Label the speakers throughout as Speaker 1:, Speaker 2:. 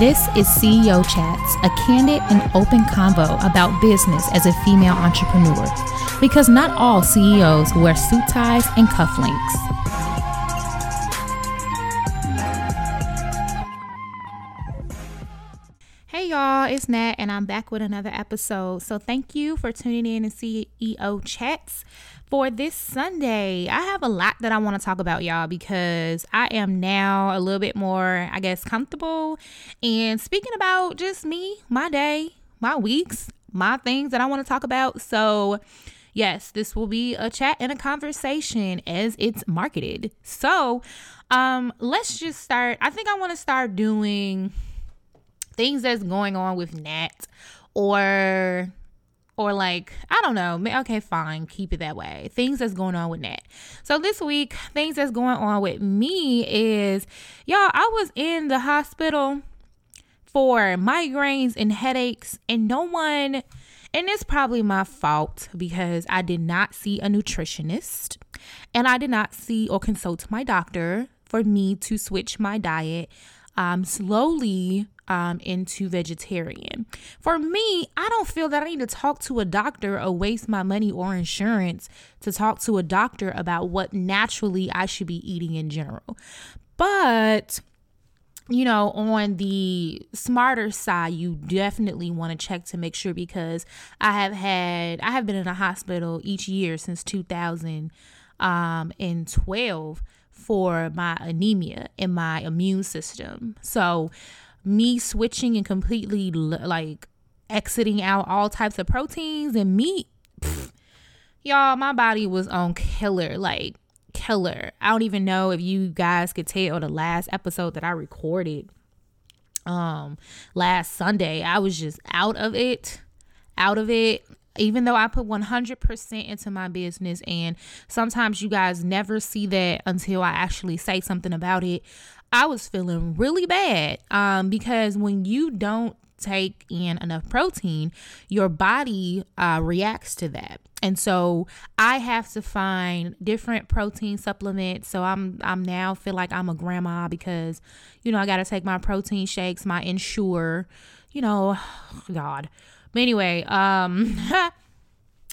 Speaker 1: This is CEO Chats, a candid and open convo about business as a female entrepreneur. Because not all CEOs wear suit ties and cufflinks. It's Nat, and I'm back with another episode. So, thank you for tuning in to CEO Chats for this Sunday. I have a lot that I want to talk about, y'all, because I am now a little bit more, I guess, comfortable and speaking about just me, my day, my weeks, my things that I want to talk about. So, yes, this will be a chat and a conversation as it's marketed. So, um, let's just start. I think I want to start doing things that's going on with Nat or or like I don't know. Okay, fine, keep it that way. Things that's going on with Nat. So this week, things that's going on with me is y'all. I was in the hospital for migraines and headaches, and no one. And it's probably my fault because I did not see a nutritionist and I did not see or consult my doctor for me to switch my diet um, slowly um, into vegetarian. For me, I don't feel that I need to talk to a doctor or waste my money or insurance to talk to a doctor about what naturally I should be eating in general. But you know, on the smarter side, you definitely want to check to make sure because I have had, I have been in a hospital each year since 2012 um, for my anemia and my immune system. So, me switching and completely like exiting out all types of proteins and meat, y'all, my body was on killer, like killer. I don't even know if you guys could tell the last episode that I recorded um last Sunday. I was just out of it, out of it even though I put 100% into my business, and sometimes you guys never see that until I actually say something about it. I was feeling really bad um, because when you don't take in enough protein, your body uh, reacts to that. And so I have to find different protein supplements. So I'm I'm now feel like I'm a grandma because you know I got to take my protein shakes, my Ensure, you know, God. But anyway, um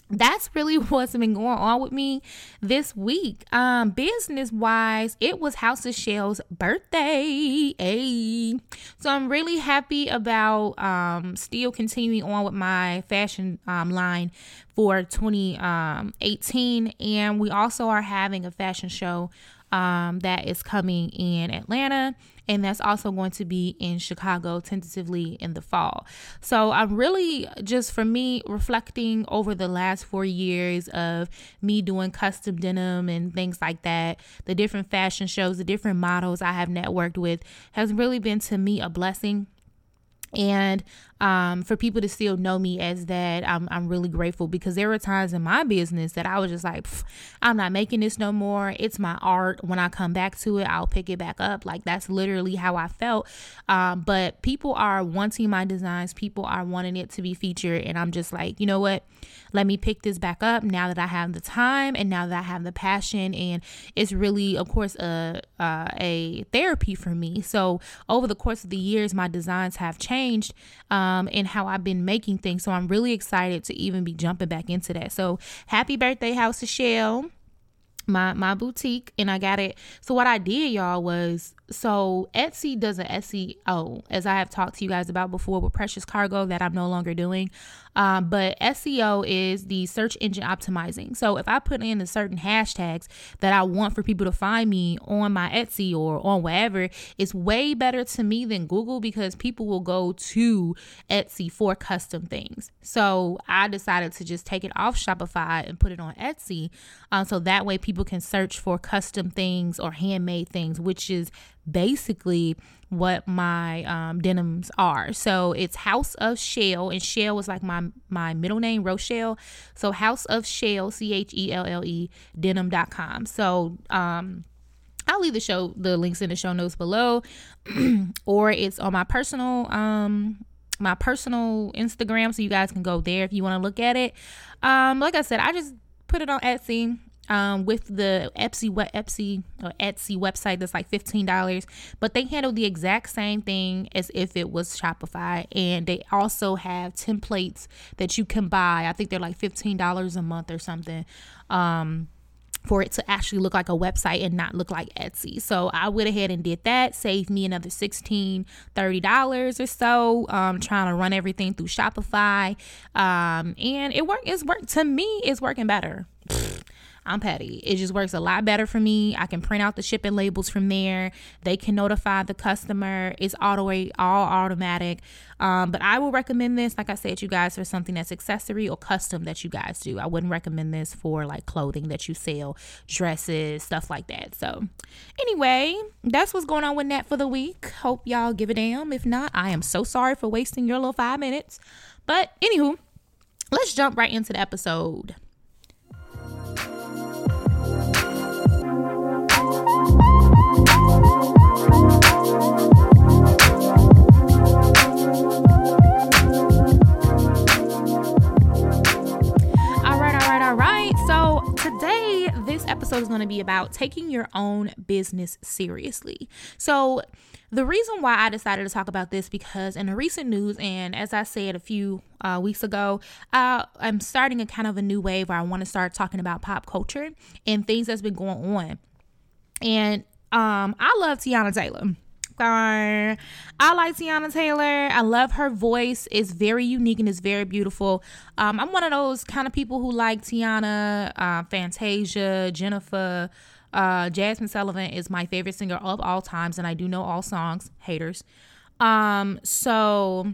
Speaker 1: that's really what's been going on with me this week. Um, business wise, it was House of Chelle's birthday. Hey. So I'm really happy about um still continuing on with my fashion um line for 2018. And we also are having a fashion show um that is coming in Atlanta and that's also going to be in Chicago tentatively in the fall. So I'm really just for me reflecting over the last four years of me doing custom denim and things like that, the different fashion shows, the different models I have networked with has really been to me a blessing and um, for people to still know me as that, I'm, I'm really grateful because there were times in my business that I was just like, I'm not making this no more. It's my art. When I come back to it, I'll pick it back up. Like that's literally how I felt. Um, but people are wanting my designs, people are wanting it to be featured. And I'm just like, you know what? Let me pick this back up now that I have the time and now that I have the passion. And it's really, of course, a, uh, a therapy for me. So over the course of the years, my designs have changed. Um, um, and how I've been making things. So I'm really excited to even be jumping back into that. So happy birthday, House of Chelle my my boutique and I got it. So what I did y'all was so Etsy does an SEO as I have talked to you guys about before with Precious Cargo that I'm no longer doing. Um, but SEO is the search engine optimizing. So if I put in the certain hashtags that I want for people to find me on my Etsy or on wherever, it's way better to me than Google because people will go to Etsy for custom things. So I decided to just take it off Shopify and put it on Etsy. Um, so that way people can search for custom things or handmade things, which is basically what my um, denims are. So it's House of Chelle, and Chelle was like my my middle name, Rochelle. So House of Chelle, C H E L L E, denim.com. So um, I'll leave the show the links in the show notes below, or it's on my personal um my personal Instagram, so you guys can go there if you want to look at it. Um, like I said, I just put it on Etsy um, with the Etsy Etsy or Etsy website that's like fifteen dollars, but they handle the exact same thing as if it was Shopify, and they also have templates that you can buy. I think they're like fifteen dollars a month or something. Um, for it to actually look like a website and not look like Etsy. So I went ahead and did that, saved me another $16, $30 or so, um, trying to run everything through Shopify. Um, and it worked, it's worked to me, it's working better. I'm petty. It just works a lot better for me. I can print out the shipping labels from there. They can notify the customer. It's auto all automatic. Um, but I will recommend this, like I said, you guys for something that's accessory or custom that you guys do. I wouldn't recommend this for like clothing that you sell, dresses, stuff like that. So, anyway, that's what's going on with that for the week. Hope y'all give a damn. If not, I am so sorry for wasting your little five minutes. But anywho, let's jump right into the episode. Episode is going to be about taking your own business seriously. So, the reason why I decided to talk about this because in the recent news, and as I said a few uh, weeks ago, uh, I'm starting a kind of a new wave where I want to start talking about pop culture and things that's been going on. And um, I love Teyana Taylor. I like Teyana Taylor. I love her voice. It's very unique and it's very beautiful. Um, I'm one of those kind of people who like Teyana, uh, Fantasia, Jennifer. Uh, Jazmine Sullivan is my favorite singer of all times, and I do know all songs. Haters. Um, so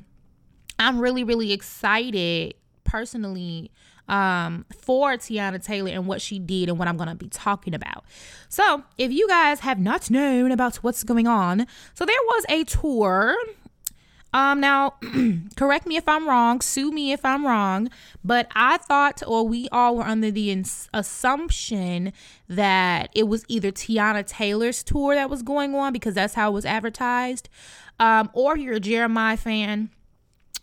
Speaker 1: I'm really, really excited personally um, for Teyana Taylor and what she did and what I'm going to be talking about. So, if you guys have not known about what's going on, so there was a tour. Um, now, correct me if I'm wrong, sue me if I'm wrong, but I thought, or we all were under the ins- assumption that it was either Teyana Taylor's tour that was going on because that's how it was advertised, um, or you're a Jeremiah fan,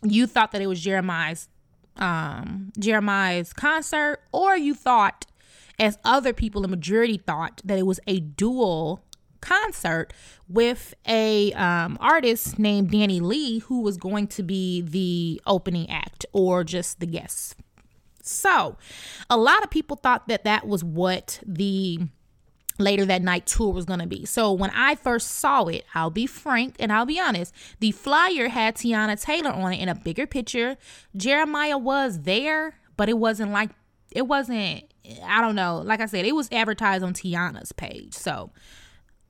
Speaker 1: you thought that it was Jeremiah's um, Jeremiah's concert, or you thought, as other people, the majority thought, that it was a dual concert with a um, artist named DaniLeigh who was going to be the opening act or just the guest. So, a lot of people thought that that was what the later that night tour was going to be. So when I first saw it, I'll be frank and I'll be honest, the flyer had Teyana Taylor on it in a bigger picture. Jeremiah was there, but it wasn't like it wasn't I don't know. Like I said, it was advertised on Teyana's page. So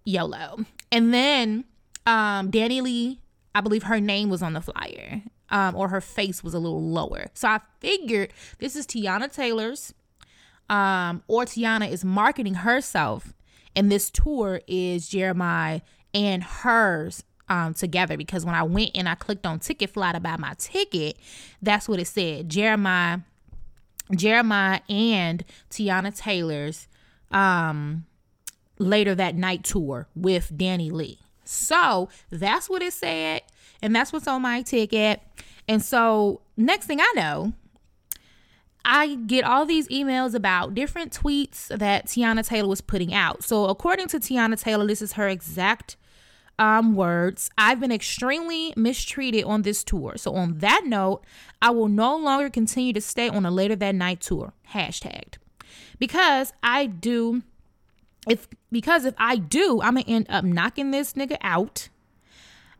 Speaker 1: YOLO. And then um DaniLeigh, I believe her name was on the flyer. Um, or her face was a little lower. So I figured this is Teyana Taylor's um, or Teyana is marketing herself and this tour is Jeremiah and hers um, together because when I went and I clicked on Ticketfly to buy my ticket, that's what it said. Jeremiah, Jeremiah and Teyana Taylor's um, later that night tour with DaniLeigh. So that's what it said, and that's what's on my ticket. And so next thing I know, I get all these emails about different tweets that Teyana Taylor was putting out. So, according to Teyana Taylor, this is her exact um, words. I've been extremely mistreated on this tour. So, on that note, I will no longer continue to stay on a later that night tour. Hashtagged. Because I do, if because if I do, I'm gonna end up knocking this nigga out.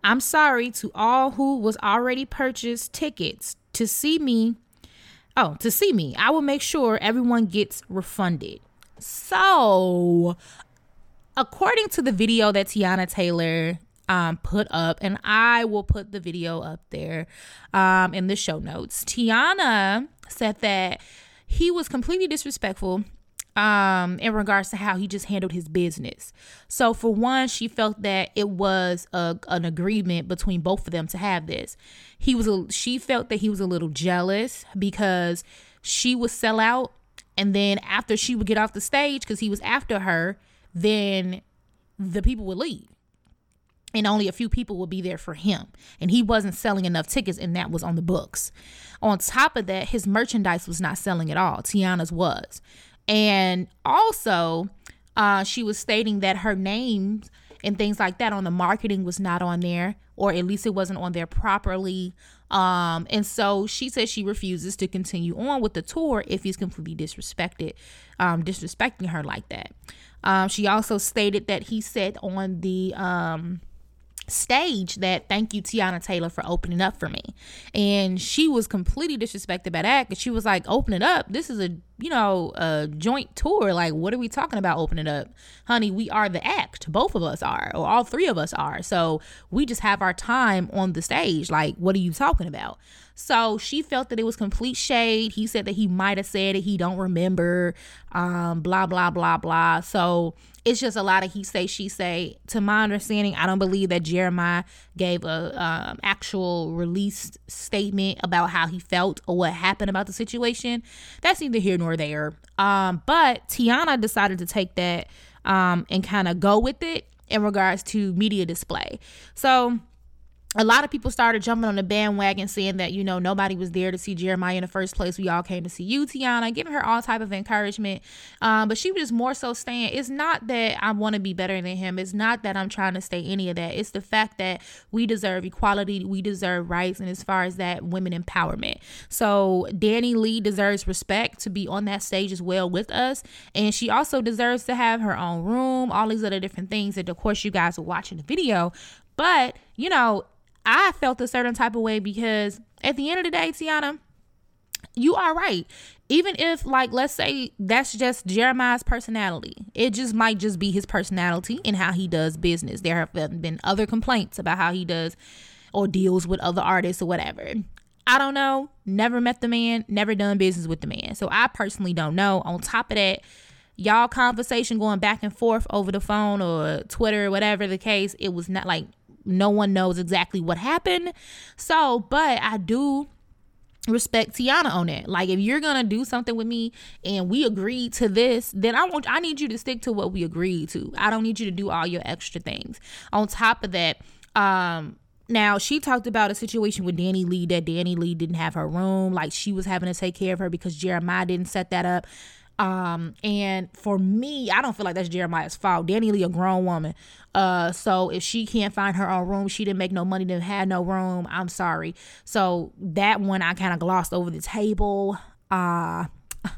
Speaker 1: I'm sorry to all who was already purchased tickets to see me Oh, to see me. I will make sure everyone gets refunded. So, according to the video that Teyana Taylor um, put up, and I will put the video up there um, in the show notes, Teyana said that he was completely disrespectful um in regards to how he just handled his business. So for one, she felt that it was a, an agreement between both of them to have this. He was a she felt that he was a little jealous because she would sell out and then after she would get off the stage cuz he was after her, then the people would leave and only a few people would be there for him. And he wasn't selling enough tickets, and that was on the books. On top of that, his merchandise was not selling at all. Teyana's was. And also, uh, she was stating that her name and things like that on the marketing was not on there, or at least it wasn't on there properly. Um, and so she says she refuses to continue on with the tour if he's completely disrespected, um, disrespecting her like that. Um, she also stated that he said on the um, stage that thank you Teyana Taylor for opening up for me. And she was completely disrespected by that because she was like, open it up. This is a you know, a joint tour. Like, what are we talking about opening up? Honey, we are the act. Both of us are, or all three of us are. So we just have our time on the stage. Like, what are you talking about? So she felt that it was complete shade. He said that he might have said it. He don't remember. Um, blah, blah, blah, blah. So it's just a lot of he say, she say. To my understanding, I don't believe that Jeremiah gave a um, actual released statement about how he felt or what happened about the situation. That's neither here nor there. Um, but Teyana decided to take that um, and kind of go with it in regards to media display. So a lot of people started jumping on the bandwagon saying that you know nobody was there to see jeremiah in the first place. We all came to see you teyana giving her all type of encouragement. Um, but she was just more so saying it's not that i want to be better than him. It's not that i'm trying to say any of that. It's the fact that we deserve equality. We deserve rights. And as far as that women empowerment. So danileigh deserves respect to be on that stage as well with us. And she also deserves to have her own room all these other different things that of course you guys are watching the video. But you know I felt a certain type of way because at the end of the day, Teyana, you are right. Even if, like, let's say that's just Jeremiah's personality, it just might just be his personality and how he does business. There have been other complaints about how he does or deals with other artists or whatever. I don't know. Never met the man, never done business with the man. So I personally don't know. On top of that, y'all conversation going back and forth over the phone or Twitter or whatever the case, it was not like no one knows exactly what happened. So, but I do respect Teyana on that. Like if you're gonna do something with me and we agree to this, then I want I need you to stick to what we agreed to. I don't need you to do all your extra things. On top of that, um now she talked about a situation with DaniLeigh that DaniLeigh didn't have her room, like she was having to take care of her because Jeremiah didn't set that up. Um, and for me, I don't feel like that's Jeremiah's fault. DaniLeigh, a grown woman. Uh, so if she can't find her own room, she didn't make no money, didn't have no room. I'm sorry. So that one I kind of glossed over the table. Uh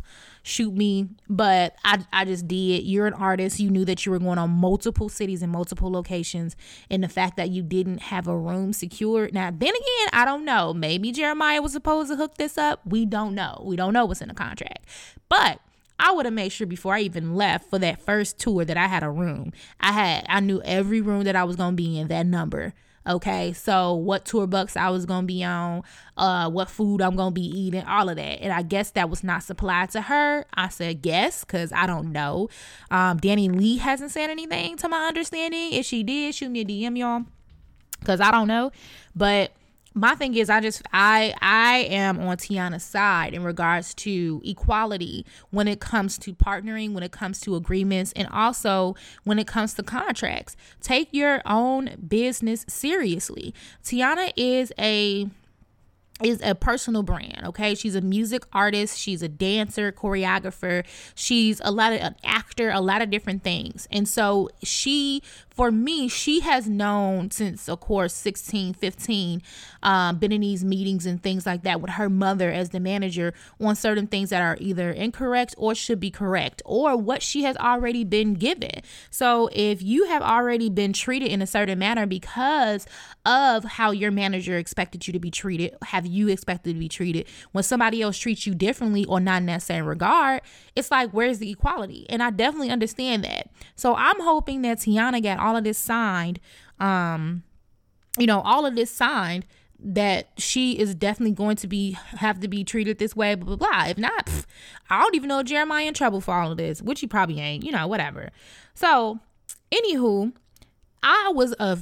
Speaker 1: shoot me but I, I just did you're an artist you knew that you were going on multiple cities and multiple locations and the fact that you didn't have a room secured now then again i don't know maybe jeremiah was supposed to hook this up we don't know we don't know what's in the contract but I would have made sure before I even left for that first tour that I had a room. I had I knew every room that I was gonna be in, that number. Okay, so what tour bus I was gonna be on, uh, what food I'm gonna be eating, all of that. And I guess that was not supplied to her. I said yes, because I don't know. Um, DaniLeigh hasn't said anything to my understanding. If she did, shoot me a DM, y'all. Cause I don't know. But my thing is i just i i am on teyana's side in regards to equality when it comes to partnering when it comes to agreements and also when it comes to contracts. Take your own business seriously. Teyana is a is a personal brand okay? She's a music artist she's a dancer choreographer she's a lot of an actor a lot of different things. And so she for me, she has known since, of course, 16, 15, um, been in these meetings and things like that with her mother as the manager on certain things that are either incorrect or should be correct or what she has already been given. So if you have already been treated in a certain manner because of how your manager expected you to be treated, have you expected to be treated when somebody else treats you differently or not in that same regard? It's like, where's the equality? And I definitely understand that. So I'm hoping that Teyana got all of this signed, um, you know, all of this signed that she is definitely going to be have to be treated this way, blah blah blah. If not, pff, I don't even know Jeremiah in trouble for all of this, which he probably ain't, you know, whatever. So, anywho, I was a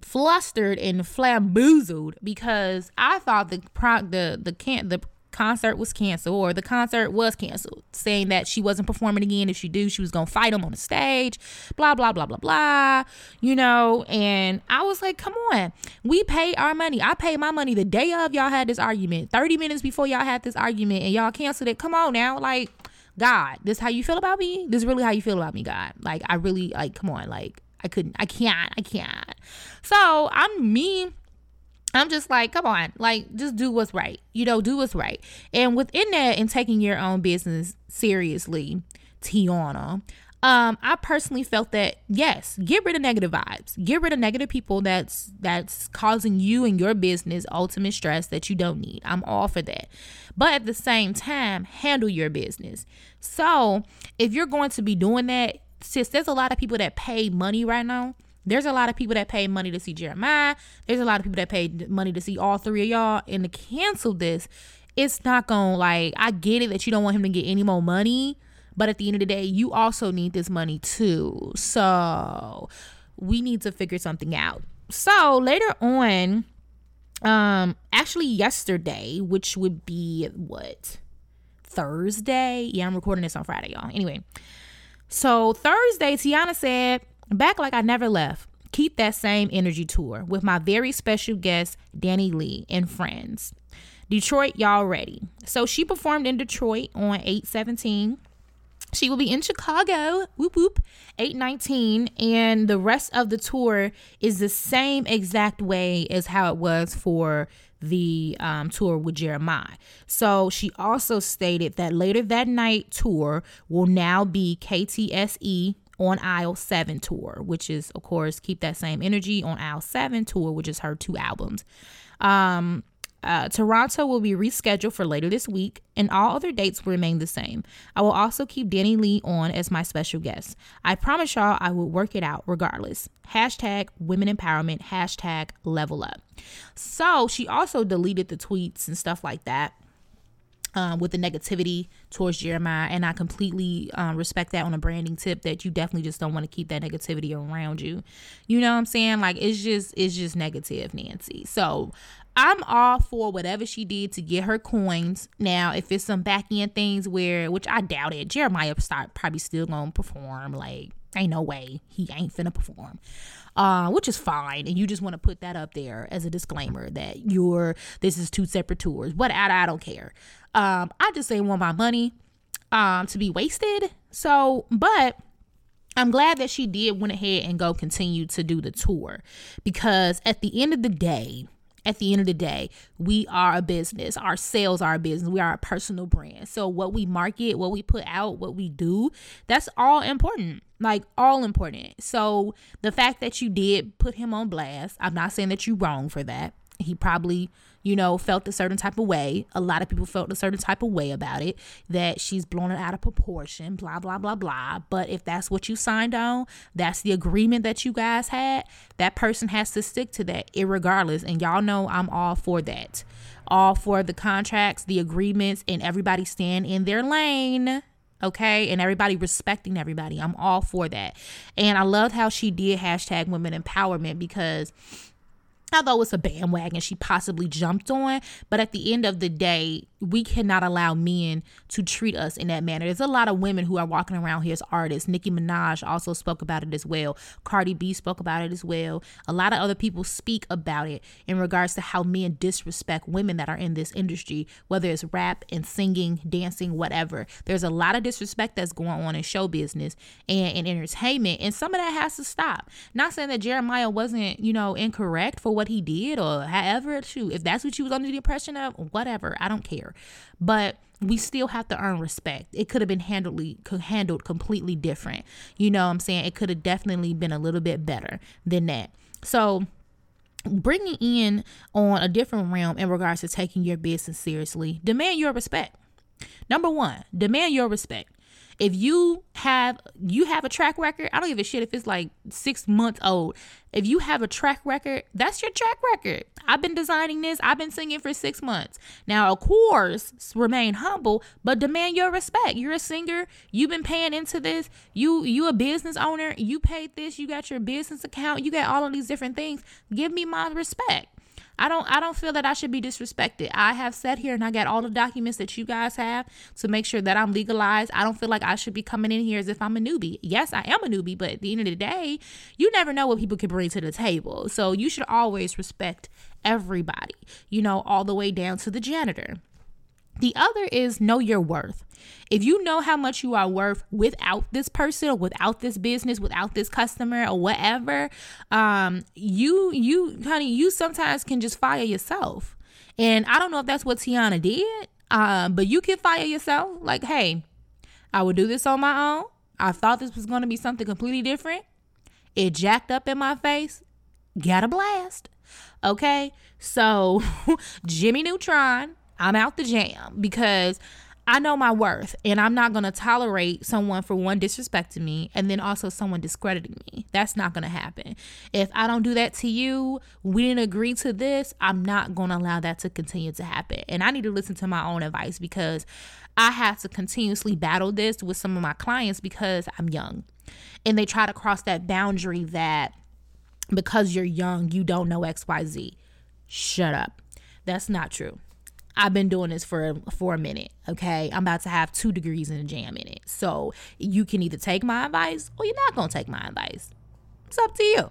Speaker 1: flustered and flamboozled because I thought the pro the the can the concert was canceled or the concert was canceled, saying that she wasn't performing again. If she do, she was gonna fight him on the stage, blah blah blah blah blah. You know, and I was like, come on, we pay our money. I paid my money the day of y'all had this argument, 30 minutes before y'all had this argument, and y'all canceled it. Come on now, like God, this how you feel about me? This is really how you feel about me, God. Like I really like come on, like I couldn't I can't, I can't. So I'm me. I'm just like, come on, like just do what's right. You know, do what's right. And within that and taking your own business seriously, Teyana, um, I personally felt that yes, get rid of negative vibes. Get rid of negative people that's that's causing you and your business ultimate stress that you don't need. I'm all for that. But at the same time, handle your business. So if you're going to be doing that, since there's a lot of people that pay money right now. There's a lot of people that pay money to see Jeremiah. There's a lot of people that pay money to see all three of y'all. And to cancel this, it's not gonna like I get it that you don't want him to get any more money but at the end of the day, you also need this money too. So we need to figure something out. So later on, um, actually yesterday, which would be what? Thursday? Yeah, I'm recording this on Friday, y'all. Anyway. So Thursday, Teyana said, back like I never left. Keep that same energy tour with my very special guest, DaniLeigh, and friends. Detroit, y'all ready. So she performed in Detroit on 817 she will be in Chicago, whoop whoop, 819, and the rest of the tour is the same exact way as how it was for the um, tour with Jeremiah. So she also stated that later that night tour will now be KTSE on aisle 7 tour, which is, of course, Keep That Same Energy on aisle 7 tour, which is her two albums. Um, uh, Toronto will be rescheduled for later this week, and all other dates will remain the same. I will also keep DaniLeigh on as my special guest. I promise y'all I will work it out regardless. Hashtag women empowerment, hashtag level up. So she also deleted the tweets and stuff like that. Um, with the negativity towards Jeremiah, and I completely um, respect that on a branding tip that you definitely just don't want to keep that negativity around you. You know what I'm saying? Like it's just it's just negative, Nancy. So I'm all for whatever she did to get her coins. Now, if it's some back end things where, which I doubt it, Jeremiah start probably still gonna perform. Like, ain't no way he ain't finna perform. Uh, which is fine, and you just want to put that up there as a disclaimer that you're this is two separate tours. What I, I don't care. Um, I just ain't want my money um to be wasted. So, but I'm glad that she did went ahead and go continue to do the tour because at the end of the day, at the end of the day, we are a business. Our sales are a business. We are a personal brand. So what we market, what we put out, what we do, that's all important. Like all important. So the fact that you did put him on blast, I'm not saying that you're wrong for that. He probably you know, felt a certain type of way. A lot of people felt a certain type of way about it, that she's blown it out of proportion, blah, blah, blah, blah. But if that's what you signed on, that's the agreement that you guys had, that person has to stick to that, regardless. And y'all know I'm all for that. All for the contracts, the agreements, and everybody stand in their lane okay? And everybody respecting everybody. I'm all for that. And i loved how she did hashtag women empowerment because although it's a bandwagon she possibly jumped on but at the end of the day we cannot allow men to treat us in that manner. There's a lot of women who are walking around here as artists. Nicki minaj also spoke about it as well. Cardi b spoke about it as well. A lot of other people speak about it in regards to how men disrespect women that are in this industry whether it's rap and singing dancing whatever. There's a lot of disrespect that's going on in show business and in entertainment and some of that has to stop. Not saying that jeremiah wasn't you know incorrect for what what he did or however shoot if that's what you was under the impression of whatever i don't care. But we still have to earn respect. It could have been handled handled completely different. You know i'm saying? It could have definitely been a little bit better than that. So bringing in on a different realm in regards to taking your business seriously demand your respect. Number one demand your respect if you have you have a track record, I don't give a shit if it's like six months old. If you have a track record, that's your track record. I've been designing this, I've been singing for six months. Now, of course, remain humble, but demand your respect. You're a singer, you've been paying into this, you you a business owner, you paid this, you got your business account, you got all of these different things. Give me my respect. I don't I don't feel that I should be disrespected. I have sat here and I got all the documents that you guys have to make sure that I'm legalized. I don't feel like I should be coming in here as if I'm a newbie. Yes, I am a newbie, but at the end of the day, you never know what people can bring to the table. So you should always respect everybody, you know, all the way down to the janitor. The other is know your worth. If you know how much you are worth without this person or without this business, without this customer or whatever, um, you you honey, you sometimes can just fire yourself. And I don't know if that's what Teyana did, um, but you can fire yourself. Like, hey, I would do this on my own. I thought this was going to be something completely different. It jacked up in my face. Got a blast. Okay. So, Jimmy Neutron, I'm out the jam because I know my worth and I'm not going to tolerate someone for one disrespecting me and then also someone discrediting me. That's not going to happen. If I don't do that to you, we didn't agree to this, I'm not going to allow that to continue to happen. And I need to listen to my own advice because I have to continuously battle this with some of my clients because I'm young. And they try to cross that boundary that because you're young, you don't know XYZ. Shut up. That's not true. I've been doing this for for a minute. Okay, I'm about to have two degrees in a jam in it. So you can either take my advice or you're not gonna take my advice. It's up to you.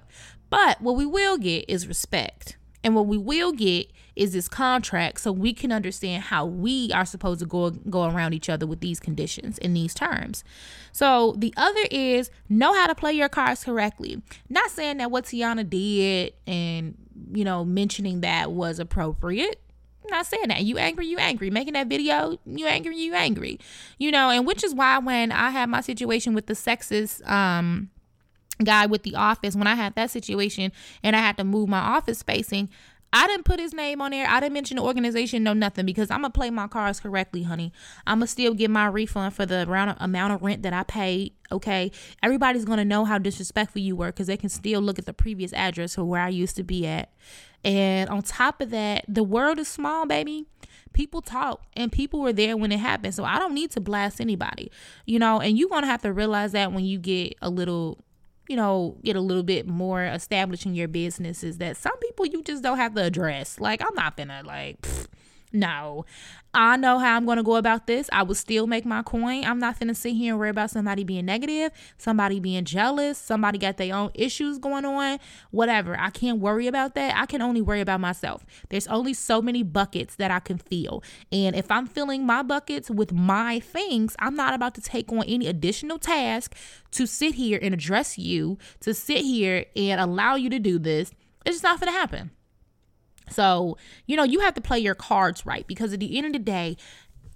Speaker 1: But what we will get is respect, and what we will get is this contract, so we can understand how we are supposed to go go around each other with these conditions in these terms. So the other is know how to play your cards correctly. Not saying that what Teyana did and you know mentioning that was appropriate not saying that. You angry, you angry. Making that video, you angry, you angry. You know, and which is why when I had my situation with the sexist um guy with the office, when I had that situation and I had to move my office spacing, I didn't put his name on there. I didn't mention the organization, no nothing, because I'm gonna play my cards correctly, honey. I'm gonna still get my refund for the round, amount of rent that I paid. Okay, everybody's gonna know how disrespectful you were because they can still look at the previous address for where I used to be at. And on top of that, the world is small, baby. People talk and people were there when it happened. So I don't need to blast anybody, you know, and you're going to have to realize that when you get a little you know, get a little bit more established in your business is that some people you just don't have to address. Like, I'm not gonna like, pfft, no, I know how I'm to go about this. I will still make my coin. I'm not to sit here and worry about somebody being negative, somebody being jealous, somebody got their own issues going on, whatever. I can't worry about that. I can only worry about myself. There's only so many buckets that I can feel. And if I'm filling my buckets with my things, I'm not about to take on any additional task to sit here and address you, to sit here and allow you to do this. It's just not to happen. So, you know, you have to play your cards right because at the end of the day,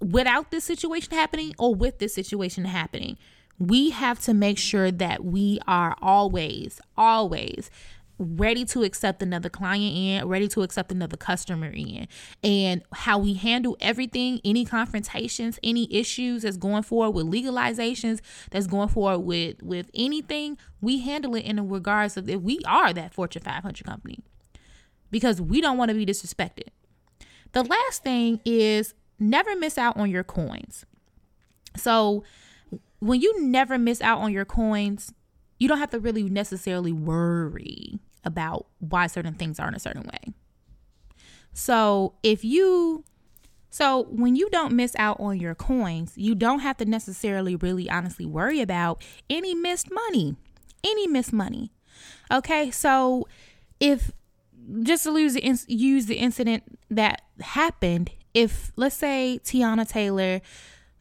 Speaker 1: without this situation happening or with this situation happening, we have to make sure that we are always, always ready to accept another client in, ready to accept another customer in. And how we handle everything, any confrontations, any issues that's going forward with legalizations, that's going forward with with anything, we handle it in regards of if we are that Fortune 500 company because we don't want to be disrespected. The last thing is never miss out on your coins. So, when you never miss out on your coins, you don't have to really necessarily worry about why certain things aren't a certain way. So, if you so when you don't miss out on your coins, you don't have to necessarily really honestly worry about any missed money. Any missed money. Okay? So if just to use the, use the incident that happened, if let's say Teyana Taylor,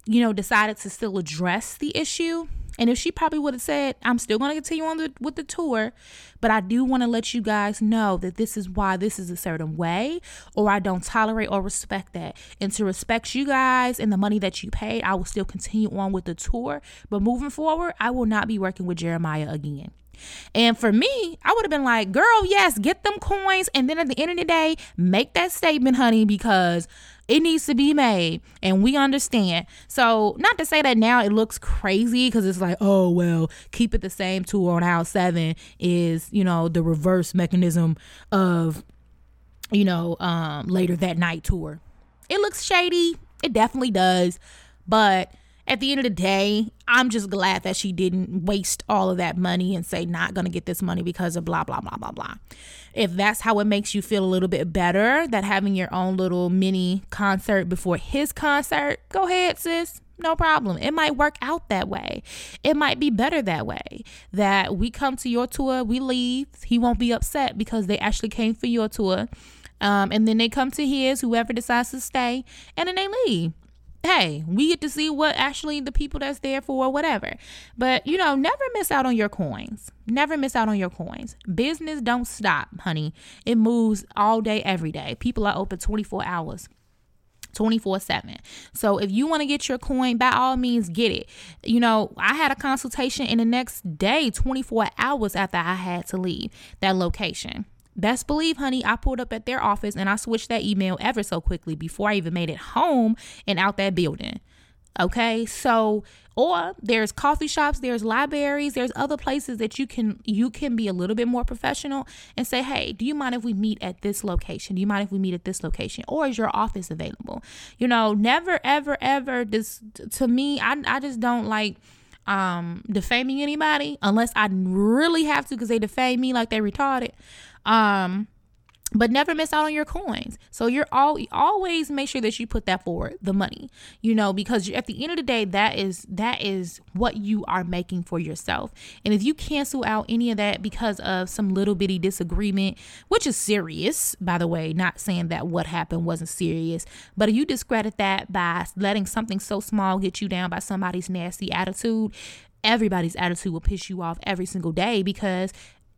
Speaker 1: you know, decided to still address the issue, and if she probably would have said, "I'm still going to continue on the, with the tour, but I do want to let you guys know that this is why this is a certain way, or I don't tolerate or respect that, and to respect you guys and the money that you paid, I will still continue on with the tour, but moving forward, I will not be working with Jeremiah again." And for me, I would have been like, girl, yes, get them coins. And then at the end of the day, make that statement, honey, because it needs to be made and we understand. So, not to say that now it looks crazy because it's like, oh, well, keep it the same tour on aisle seven is, you know, the reverse mechanism of, you know, um, later that night tour. It looks shady. It definitely does. But at the end of the day, I'm just glad that she didn't waste all of that money and say, not to get this money because of blah, blah, blah, blah, blah. If that's how it makes you feel a little bit better, that having your own little mini concert before his concert, go ahead, sis. No problem. It might work out that way. It might be better that way. That we come to your tour, we leave. He won't be upset because they actually came for your tour Um, and then they come to his, whoever decides to stay, and then they leave hey, we get to see what actually the people that's there for, whatever. But you know, never miss out on your coins. Never miss out on your coins. Business don't stop, honey. It moves all day, every day. People are open 24 hours. 24 7. So if you want to get your coin, by all means, get it. You know, I had a consultation in the next day, 24 hours after I had to leave that location. Best believe, honey, I pulled up at their office and I switched that email ever so quickly before I even made it home and out that building. Okay, so or there's coffee shops, there's libraries, there's other places that you can you can be a little bit more professional and say, hey, do you mind if we meet at this location? Do you mind if we meet at this location? Or is your office available? You know, never ever ever this to me, I I just don't like um defaming anybody unless I really have to because they defame me like they retarded. Um, but never miss out on your coins. So you're all always make sure that you put that forward, the money, you know, because at the end of the day, that is that is what you are making for yourself. And if you cancel out any of that because of some little bitty disagreement, which is serious, by the way, not saying that what happened wasn't serious, but if you discredit that by letting something so small get you down by somebody's nasty attitude, everybody's attitude will piss you off every single day because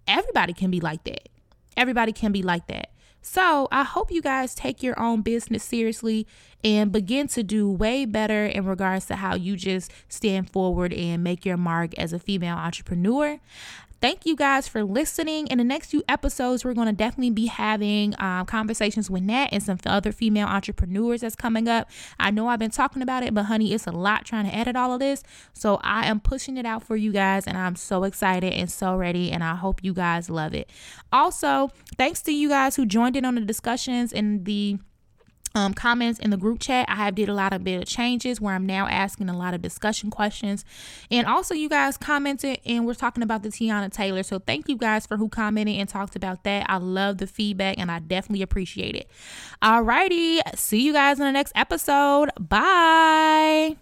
Speaker 1: everybody can be like that Everybody can be like that. So I hope you guys take your own business seriously and begin to do way better in regards to how you just stand forward and make your mark as a female entrepreneur. Thank you guys for listening. In the next few episodes, we're going to definitely be having um, conversations with Nat and some other female entrepreneurs that's coming up. I know I've been talking about it, but honey, it's a lot trying to edit all of this. So I am pushing it out for you guys, and I'm so excited and so ready, and I hope you guys love it. Also, thanks to you guys who joined in on the discussions and the um, comments in the group chat. I have did a lot of bit of changes where I'm now asking a lot of discussion questions, and also you guys commented and we're talking about the Teyana Taylor. So thank you guys for who commented and talked about that. I love the feedback and I definitely appreciate it. Alrighty, see you guys in the next episode. Bye.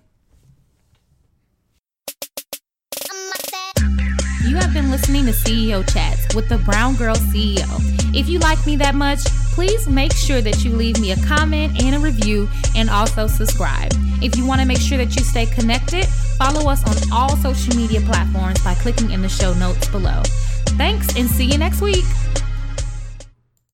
Speaker 1: You have been listening to CEO Chats with the Brown Girl CEO. If you like me that much, please make sure that you leave me a comment and a review and also subscribe. If you want to make sure that you stay connected, follow us on all social media platforms by clicking in the show notes below. Thanks and see you next week.